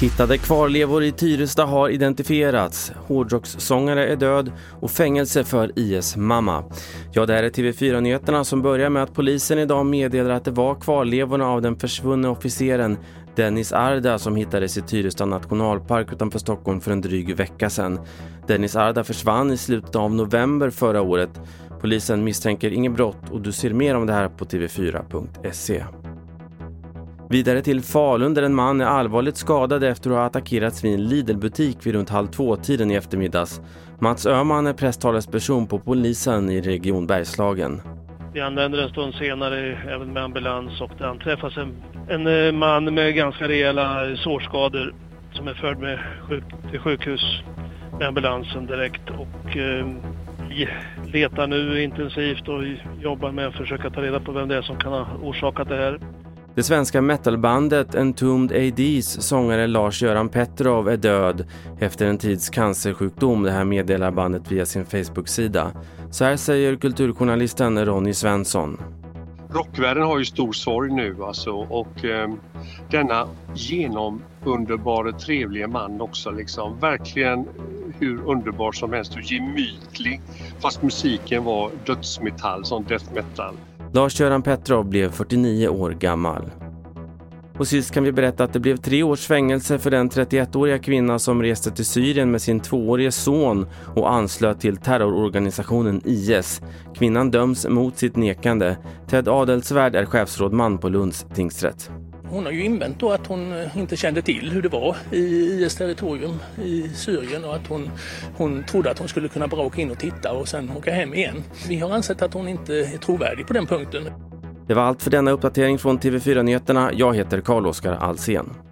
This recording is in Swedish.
Hittade kvarlevor i Tyresta har identifierats. Hårdrockssångare är död och fängelse för IS-mamma. Ja, det här är TV4-nyheterna som börjar med att polisen idag meddelar att det var kvarlevorna av den försvunna officeren Dennis Arda som hittades i Tyresta nationalpark utanför Stockholm för en dryg vecka sedan. Dennis Arda försvann i slutet av november förra året. Polisen misstänker inget brott och du ser mer om det här på tv4.se. Vidare till Falun där en man är allvarligt skadad efter att ha attackerats vid en Lidl-butik vid runt halv två-tiden i eftermiddags. Mats Öhman är presstalesperson på polisen i Region Bergslagen. Vi anländer en stund senare även med ambulans och det anträffas en, en eh, man med ganska rejäla sårskador som är förd med sjuk, till sjukhus med ambulansen direkt och eh, vi letar nu intensivt och jobbar med att försöka ta reda på vem det är som kan ha orsakat det här. Det svenska metalbandet Entombed ADs sångare Lars-Göran Petrov är död efter en tids cancersjukdom. Det här meddelar bandet via sin Facebook-sida. Så här säger kulturjournalisten Ronny Svensson. Rockvärlden har ju stor sorg nu alltså och eh, denna genomunderbara trevliga man också liksom. Verkligen eh, hur underbar som helst och gemytlig. Fast musiken var dödsmetall, som death metal. Lars-Göran Petrov blev 49 år gammal. Och sist kan vi berätta att det blev tre års fängelse för den 31-åriga kvinna som reste till Syrien med sin tvåårige son och anslöt till terrororganisationen IS. Kvinnan döms mot sitt nekande. Ted Adelsvärd är chefsrådman på Lunds tingsrätt. Hon har ju invänt då att hon eh, inte kände till hur det var i IS territorium i Syrien och att hon, hon trodde att hon skulle kunna bara åka in och titta och sen åka hem igen. Vi har ansett att hon inte är trovärdig på den punkten. Det var allt för denna uppdatering från TV4 Nyheterna. Jag heter Carl-Oskar Alsen.